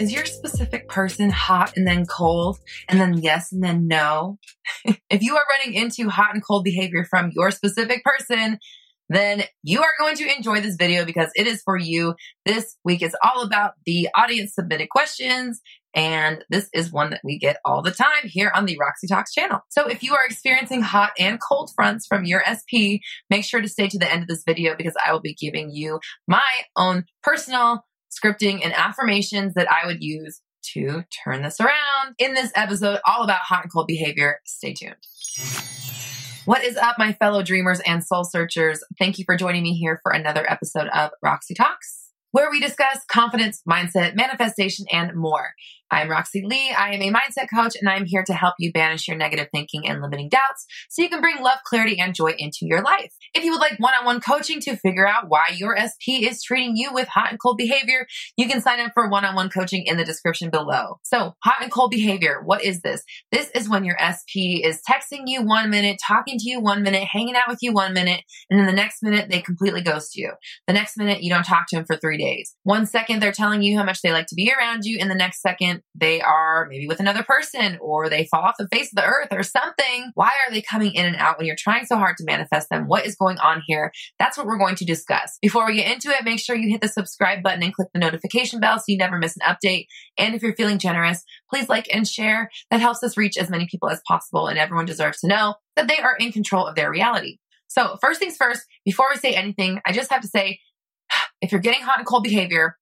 Is your specific person hot and then cold and then yes and then no? if you are running into hot and cold behavior from your specific person, then you are going to enjoy this video because it is for you. This week is all about the audience submitted questions. And this is one that we get all the time here on the Roxy Talks channel. So if you are experiencing hot and cold fronts from your SP, make sure to stay to the end of this video because I will be giving you my own personal scripting and affirmations that I would use to turn this around in this episode all about hot and cold behavior. Stay tuned. What is up, my fellow dreamers and soul searchers? Thank you for joining me here for another episode of Roxy Talks, where we discuss confidence, mindset, manifestation, and more. I'm Roxy Lee. I am a mindset coach and I'm here to help you banish your negative thinking and limiting doubts so you can bring love, clarity, and joy into your life. If you would like one on one coaching to figure out why your SP is treating you with hot and cold behavior, you can sign up for one on one coaching in the description below. So, hot and cold behavior, what is this? This is when your SP is texting you one minute, talking to you one minute, hanging out with you one minute, and then the next minute they completely ghost you. The next minute you don't talk to them for three days. One second they're telling you how much they like to be around you, and the next second they are maybe with another person or they fall off the face of the earth or something. Why are they coming in and out when you're trying so hard to manifest them? What is going on here? That's what we're going to discuss. Before we get into it, make sure you hit the subscribe button and click the notification bell so you never miss an update. And if you're feeling generous, please like and share. That helps us reach as many people as possible and everyone deserves to know that they are in control of their reality. So first things first, before we say anything, I just have to say, if you're getting hot and cold behavior,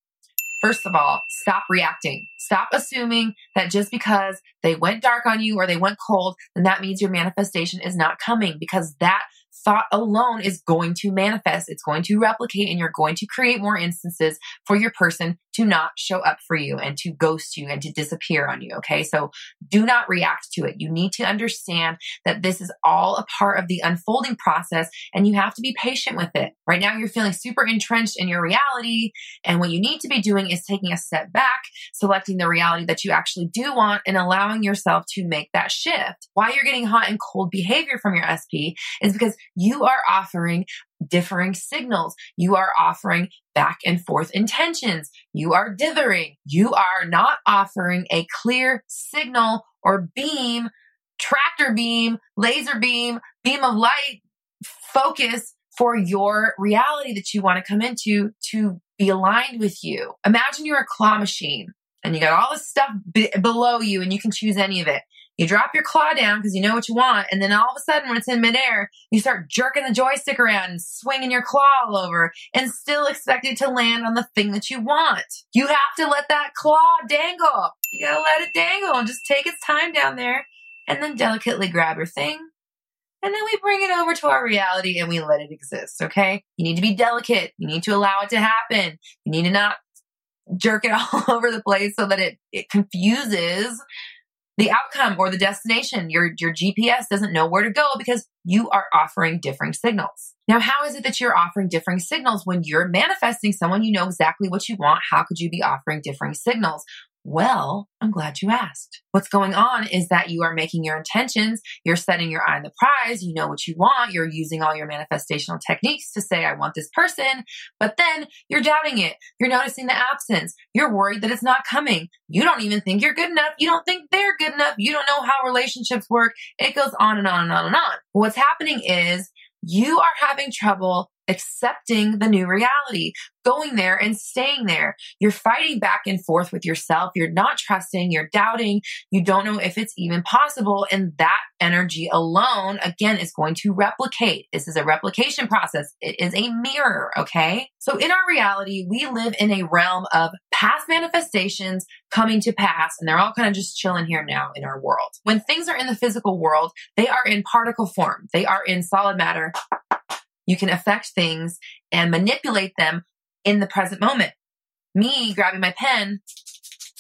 First of all, stop reacting. Stop assuming that just because they went dark on you or they went cold, then that means your manifestation is not coming because that thought alone is going to manifest. It's going to replicate and you're going to create more instances for your person to not show up for you and to ghost you and to disappear on you. Okay. So do not react to it. You need to understand that this is all a part of the unfolding process and you have to be patient with it. Right now, you're feeling super entrenched in your reality. And what you need to be doing is taking a step back, selecting the reality that you actually do want and allowing yourself to make that shift. Why you're getting hot and cold behavior from your SP is because you are offering differing signals. You are offering back and forth intentions. You are dithering. You are not offering a clear signal or beam, tractor beam, laser beam, beam of light focus for your reality that you want to come into to be aligned with you. Imagine you're a claw machine and you got all this stuff b- below you and you can choose any of it. You drop your claw down because you know what you want, and then all of a sudden, when it's in midair, you start jerking the joystick around and swinging your claw all over, and still expect it to land on the thing that you want. You have to let that claw dangle. You gotta let it dangle and just take its time down there, and then delicately grab your thing. And then we bring it over to our reality and we let it exist, okay? You need to be delicate. You need to allow it to happen. You need to not jerk it all over the place so that it, it confuses the outcome or the destination. Your, your GPS doesn't know where to go because you are offering differing signals. Now, how is it that you're offering differing signals when you're manifesting someone you know exactly what you want? How could you be offering differing signals? Well, I'm glad you asked. What's going on is that you are making your intentions, you're setting your eye on the prize, you know what you want, you're using all your manifestational techniques to say, I want this person, but then you're doubting it. You're noticing the absence. You're worried that it's not coming. You don't even think you're good enough. You don't think they're good enough. You don't know how relationships work. It goes on and on and on and on. What's happening is you are having trouble accepting the new reality, going there and staying there. You're fighting back and forth with yourself. You're not trusting, you're doubting, you don't know if it's even possible. And that energy alone, again, is going to replicate. This is a replication process. It is a mirror, okay? So in our reality, we live in a realm of past manifestations coming to pass, and they're all kind of just chilling here now in our world. When things are in the physical world, they are in particle form, they are in solid matter you can affect things and manipulate them in the present moment. Me grabbing my pen,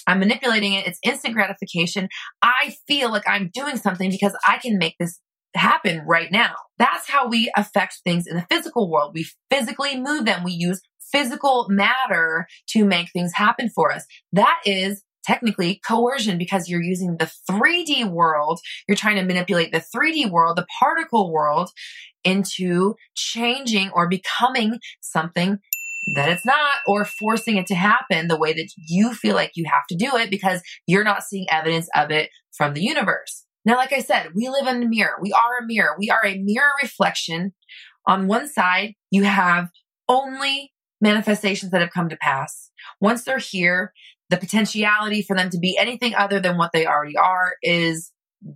I'm manipulating it. It's instant gratification. I feel like I'm doing something because I can make this happen right now. That's how we affect things in the physical world. We physically move them. We use physical matter to make things happen for us. That is technically coercion because you're using the 3D world. You're trying to manipulate the 3D world, the particle world into changing or becoming something that it's not or forcing it to happen the way that you feel like you have to do it because you're not seeing evidence of it from the universe. Now, like I said, we live in a mirror. We are a mirror. We are a mirror reflection. On one side, you have only manifestations that have come to pass. Once they're here, the potentiality for them to be anything other than what they already are is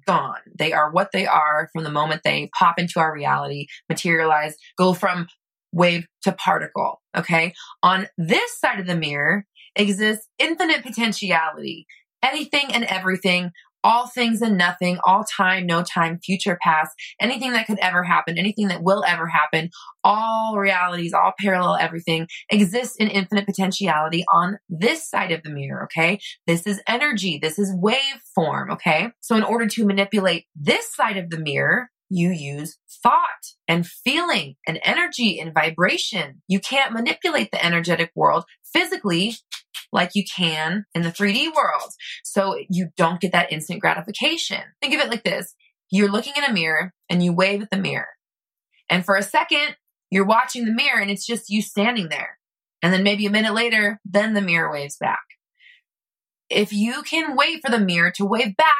gone. They are what they are from the moment they pop into our reality, materialize, go from wave to particle. Okay. On this side of the mirror exists infinite potentiality. Anything and everything all things and nothing, all time, no time, future, past, anything that could ever happen, anything that will ever happen, all realities, all parallel everything exists in infinite potentiality on this side of the mirror. Okay. This is energy. This is waveform. Okay. So in order to manipulate this side of the mirror, you use thought and feeling and energy and vibration. You can't manipulate the energetic world physically like you can in the 3D world. So you don't get that instant gratification. Think of it like this. You're looking in a mirror and you wave at the mirror. And for a second, you're watching the mirror and it's just you standing there. And then maybe a minute later, then the mirror waves back. If you can wait for the mirror to wave back,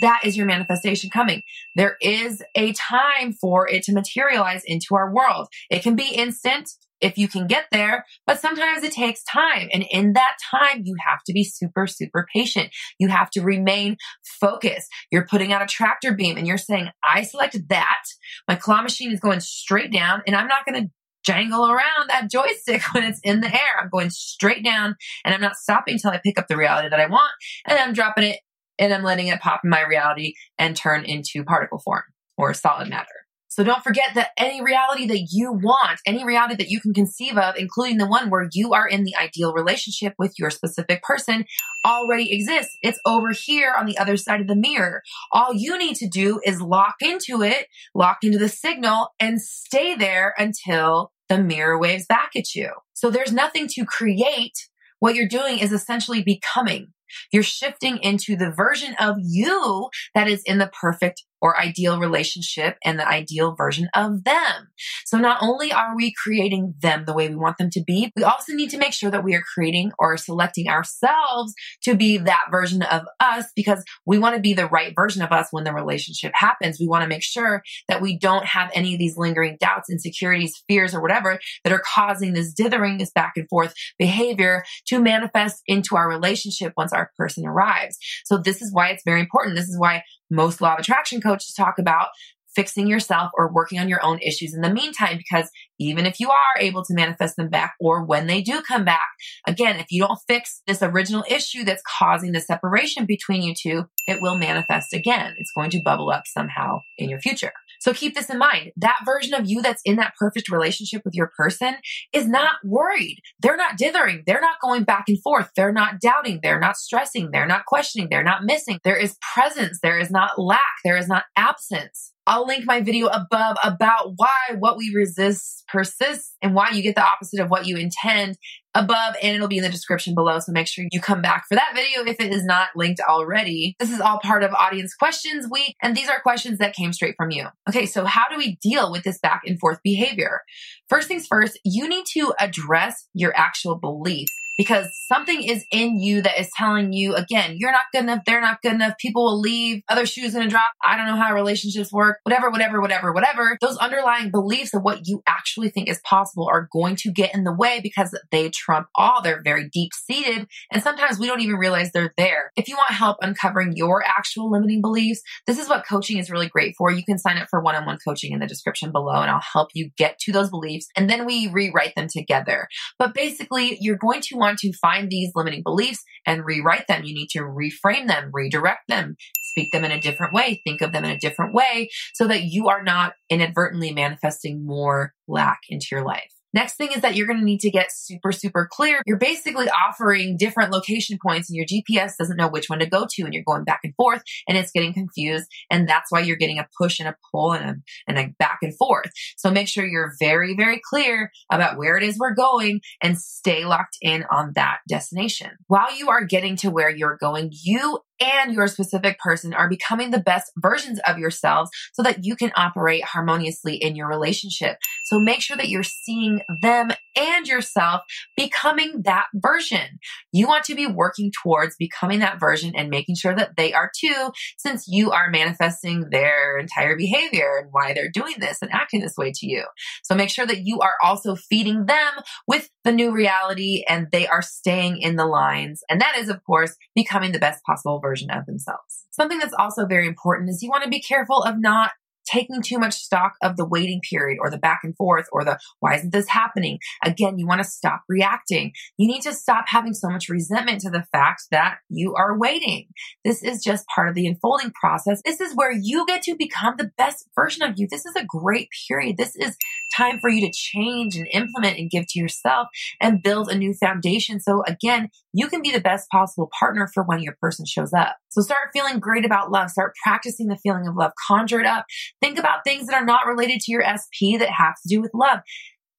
that is your manifestation coming. There is a time for it to materialize into our world. It can be instant if you can get there, but sometimes it takes time. And in that time, you have to be super, super patient. You have to remain focused. You're putting out a tractor beam and you're saying, I selected that. My claw machine is going straight down and I'm not going to jangle around that joystick when it's in the air. I'm going straight down and I'm not stopping until I pick up the reality that I want and I'm dropping it and I'm letting it pop in my reality and turn into particle form or solid matter. So don't forget that any reality that you want, any reality that you can conceive of, including the one where you are in the ideal relationship with your specific person, already exists. It's over here on the other side of the mirror. All you need to do is lock into it, lock into the signal, and stay there until the mirror waves back at you. So there's nothing to create. What you're doing is essentially becoming. You're shifting into the version of you that is in the perfect or ideal relationship and the ideal version of them. So not only are we creating them the way we want them to be, we also need to make sure that we are creating or selecting ourselves to be that version of us because we want to be the right version of us when the relationship happens. We want to make sure that we don't have any of these lingering doubts, insecurities, fears, or whatever that are causing this dithering, this back and forth behavior to manifest into our relationship once our person arrives. So this is why it's very important. This is why most law of attraction coaches talk about fixing yourself or working on your own issues in the meantime because even if you are able to manifest them back or when they do come back again if you don't fix this original issue that's causing the separation between you two it will manifest again it's going to bubble up somehow in your future so keep this in mind. That version of you that's in that perfect relationship with your person is not worried. They're not dithering. They're not going back and forth. They're not doubting. They're not stressing. They're not questioning. They're not missing. There is presence. There is not lack. There is not absence. I'll link my video above about why what we resist persists and why you get the opposite of what you intend above and it'll be in the description below. So make sure you come back for that video if it is not linked already. This is all part of audience questions week and these are questions that came straight from you. Okay, so how do we deal with this back and forth behavior? First things first, you need to address your actual beliefs because something is in you that is telling you again you're not good enough they're not good enough people will leave other shoes gonna drop i don't know how relationships work whatever whatever whatever whatever. Those underlying beliefs of what you actually think is possible are going to get in the way because they trump all they're very deep seated and sometimes we don't even realize they're there. If you want help uncovering your actual limiting beliefs this is what coaching is really great for. You can sign up for one-on-one coaching in the description below and i'll help you get to those beliefs and then we rewrite them together. But basically you're going to want want to find these limiting beliefs and rewrite them. You need to reframe them, redirect them, speak them in a different way, think of them in a different way so that you are not inadvertently manifesting more lack into your life. Next thing is that you're going to need to get super, super clear. You're basically offering different location points and your GPS doesn't know which one to go to and you're going back and forth and it's getting confused. And that's why you're getting a push and a pull and a, and a back and forth. So make sure you're very, very clear about where it is we're going and stay locked in on that destination. While you are getting to where you're going, you and your specific person are becoming the best versions of yourselves so that you can operate harmoniously in your relationship. So make sure that you're seeing them and yourself becoming that version. You want to be working towards becoming that version and making sure that they are too, since you are manifesting their entire behavior and why they're doing this and acting this way to you. So make sure that you are also feeding them with the new reality and they are staying in the lines. And that is, of course, becoming the best possible version of themselves. Something that's also very important is you want to be careful of not taking too much stock of the waiting period or the back and forth or the why isn't this happening? Again, you want to stop reacting. You need to stop having so much resentment to the fact that you are waiting. This is just part of the unfolding process. This is where you get to become the best version of you. This is a great period. This is time for you to change and implement and give to yourself and build a new foundation. So again, you can be the best possible partner for when your person shows up. So start feeling great about love. Start practicing the feeling of love. Conjure it up. Think about things that are not related to your SP that have to do with love.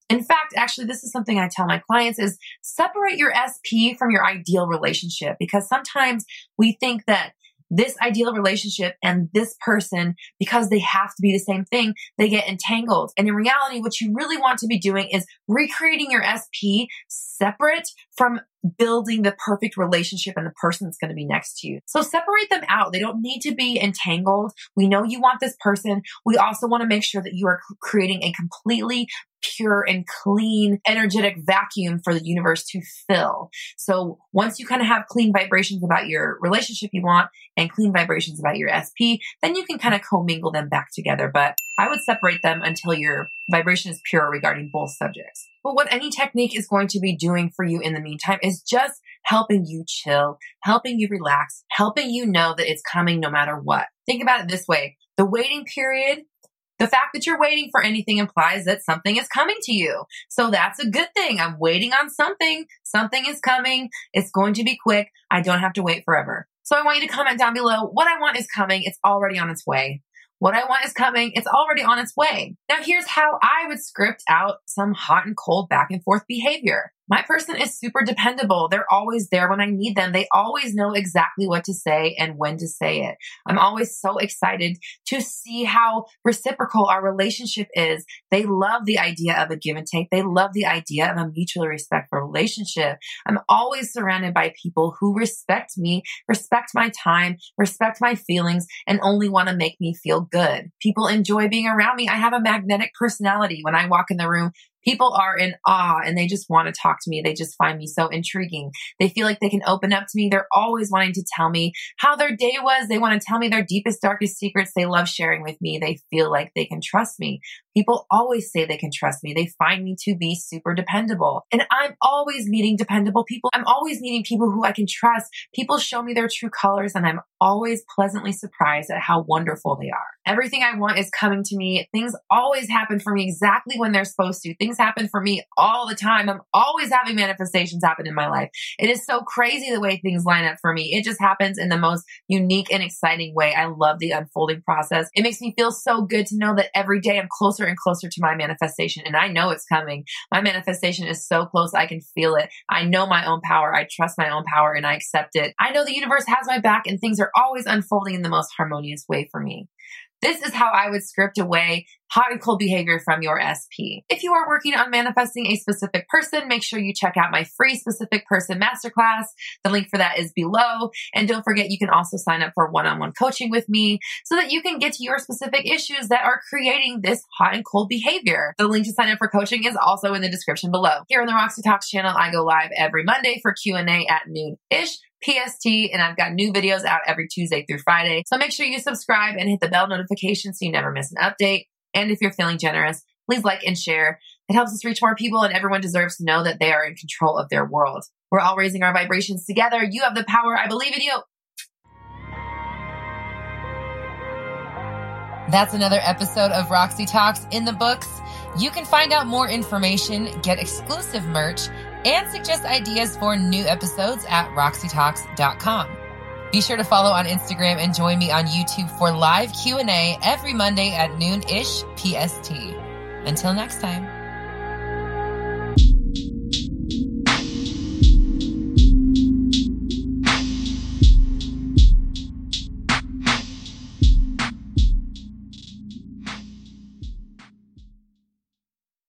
In fact, actually, this is something I tell my clients is separate your SP from your ideal relationship because sometimes we think that this ideal relationship and this person, because they have to be the same thing, they get entangled. And in reality, what you really want to be doing is recreating your SP separate from building the perfect relationship and the person that's going to be next to you. So separate them out. They don't need to be entangled. We know you want this person. We also want to make sure that you are creating a completely pure and clean energetic vacuum for the universe to fill. So once you kind of have clean vibrations about your relationship you want and clean vibrations about your SP, then you can kind of commingle them back together. But I would separate them until your vibration is pure regarding both subjects. But what any technique is going to be doing for you in the meantime is just helping you chill, helping you relax, helping you know that it's coming no matter what. Think about it this way. The waiting period the fact that you're waiting for anything implies that something is coming to you. So that's a good thing. I'm waiting on something. Something is coming. It's going to be quick. I don't have to wait forever. So I want you to comment down below. What I want is coming. It's already on its way. What I want is coming. It's already on its way. Now here's how I would script out some hot and cold back and forth behavior. My person is super dependable. They're always there when I need them. They always know exactly what to say and when to say it. I'm always so excited to see how reciprocal our relationship is. They love the idea of a give and take. They love the idea of a mutually respectful relationship. I'm always surrounded by people who respect me, respect my time, respect my feelings, and only want to make me feel good. People enjoy being around me. I have a magnetic personality. When I walk in the room, people are in awe and they just want to talk to me. They just find me so intriguing. They feel like they can open up to me. They're always wanting to tell me how their day was. They want to tell me their deepest, darkest secrets. They love sharing with me. They feel like they can trust me. People always say they can trust me. They find me to be super dependable. And I'm always meeting dependable people. I'm always meeting people who I can trust. People show me their true colors and I'm always pleasantly surprised at how wonderful they are. Everything I want is coming to me. Things always happen for me exactly when they're supposed to. Things happen for me all the time. I'm always having manifestations happen in my life. It is so crazy the way things line up for me. It just happens in the most unique and exciting way. I love the unfolding process. It makes me feel so good to know that every day I'm closer and closer to my manifestation and I know it's coming. My manifestation is so close. I can feel it. I know my own power. I trust my own power and I accept it. I know the universe has my back and things are always unfolding in the most harmonious way for me. This is how I would script away hot and cold behavior from your SP. If you are working on manifesting a specific person, make sure you check out my free specific person masterclass. The link for that is below. And don't forget, you can also sign up for one-on-one coaching with me so that you can get to your specific issues that are creating this hot and cold behavior. The link to sign up for coaching is also in the description below. Here on the Roxy Talks channel, I go live every Monday for Q&A at noon-ish. PST, and I've got new videos out every Tuesday through Friday. So make sure you subscribe and hit the bell notification so you never miss an update. And if you're feeling generous, please like and share. It helps us reach more people, and everyone deserves to know that they are in control of their world. We're all raising our vibrations together. You have the power. I believe in you. That's another episode of Roxy Talks in the books. You can find out more information, get exclusive merch, and suggest ideas for new episodes at roxytalks.com. Be sure to follow on Instagram and join me on YouTube for live Q&A every Monday at noon-ish PST. Until next time.